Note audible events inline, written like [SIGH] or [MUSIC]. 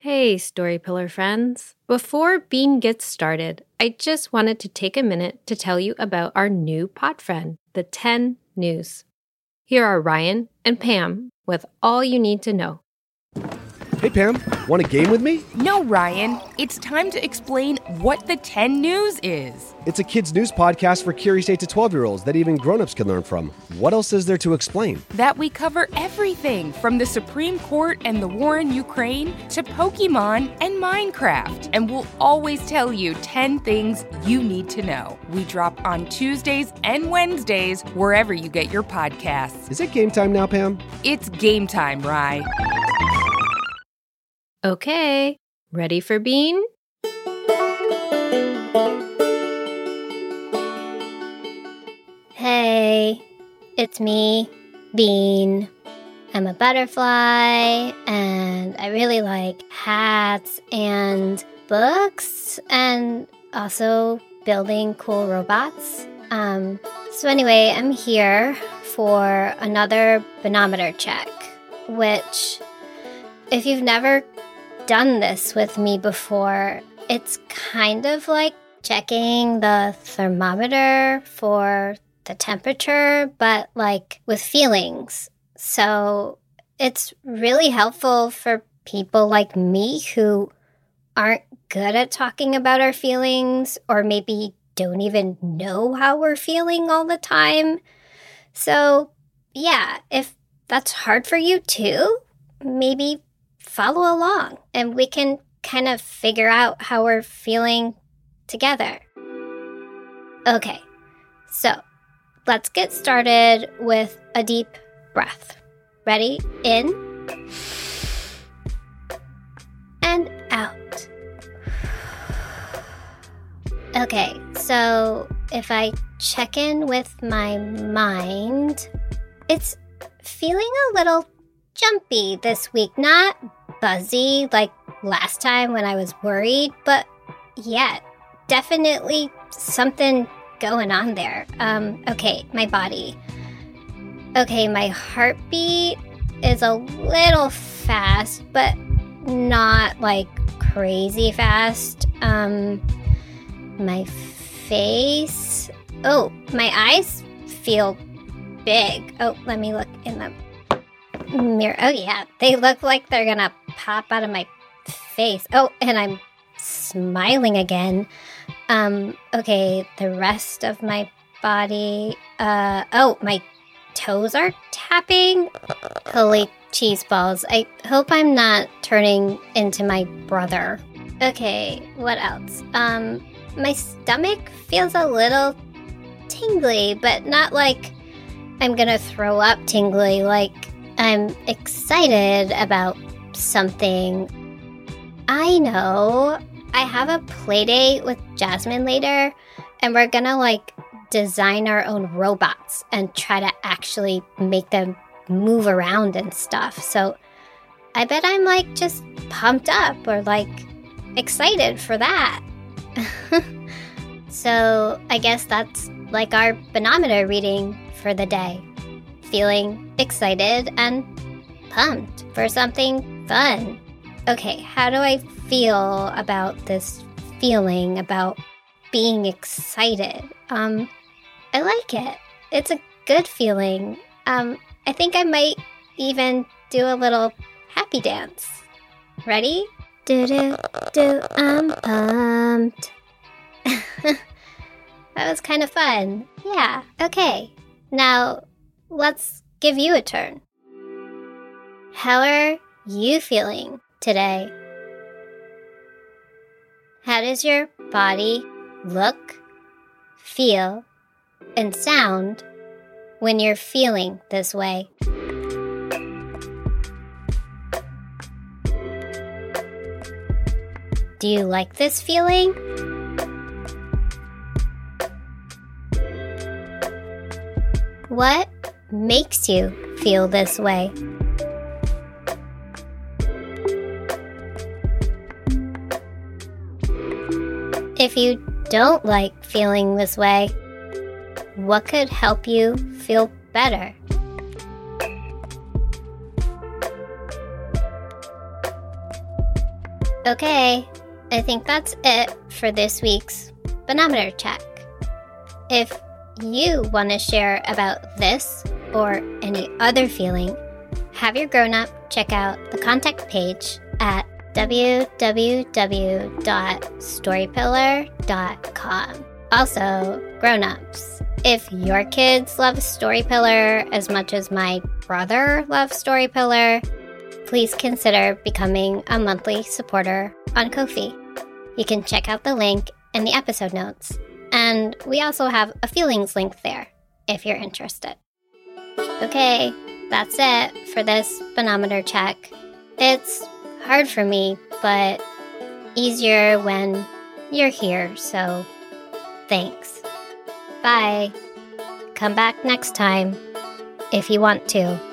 Hey, Storypillar friends. Before Bean gets started, I just wanted to take a minute to tell you about our new pod friend, the 10 News. Here are Ryan and Pam with all you need to know. Hey, Pam, want a game with me? No, Ryan. It's time to explain what the 10 News is. It's a kids' news podcast for curious 8 to 12 year olds that even grown ups can learn from. What else is there to explain? That we cover everything from the Supreme Court and the war in Ukraine to Pokemon and Minecraft. And we'll always tell you 10 things you need to know. We drop on Tuesdays and Wednesdays wherever you get your podcasts. Is it game time now, Pam? It's game time, Rye. Okay, ready for Bean? Hey, it's me, Bean. I'm a butterfly and I really like hats and books and also building cool robots. Um, so, anyway, I'm here for another Bean-o-meter check, which, if you've never done this with me before, it's kind of like checking the thermometer for the temperature, but like with feelings. So it's really helpful for people like me who aren't good at talking about our feelings or maybe don't even know how we're feeling all the time. So, yeah, if that's hard for you too, maybe follow along and we can kind of figure out how we're feeling together. Okay, so let's get started with a deep breath. Ready? In and out. Okay, so if I check in with my mind, it's feeling a little jumpy this week. Not buzzy like last time when I was worried, but yeah, definitely something going on there. Um, okay, my body. Okay, my heartbeat is a little fast, but not like crazy fast. Um, my face. Oh, my eyes feel big. Oh, let me look in the mirror. Oh, yeah, they look like they're gonna pop out of my face. Oh, and I'm smiling again. Um, okay, the rest of my body. Uh, oh, my toes are tapping. Holy cheese balls. I hope I'm not turning into my brother. Okay, what else? Um, my stomach feels a little tingly, but not like I'm gonna throw up tingly, like I'm excited about something. I know I have a play date with Jasmine later, and we're gonna like design our own robots and try to actually make them move around and stuff. So I bet I'm like just pumped up or like excited for that. [LAUGHS] so I guess that's like our Bean-o-meter reading for the day. Feeling excited and pumped for something fun. Okay, how do I feel about this feeling about being excited? Um, I like it. It's a good feeling. Um, I think I might even do a little happy dance. Ready? Do do do. I'm pumped. [LAUGHS] that was kind of fun. Yeah. Okay. Now let's give you a turn. Are you feeling today? How does your body look, feel, and sound when you're feeling this way? Do you like this feeling? What makes you feel this way? If you don't like feeling this way, what could help you feel better? Okay, I think that's it for this week's Bean-o-meter Check. If you want to share about this or any other feeling, have your grown up check out the contact page at www.storypillar.com. Also, grown ups, if your kids love Storypillar as much as my brother loves Storypillar, please consider becoming a monthly supporter on Ko-fi. You can check out the link in the episode notes. And we also have a feelings link there if you're interested. Okay, that's it for this Bean-o-meter check. It's hard for me, but easier when you're here, so thanks. Bye. Come back next time if you want to.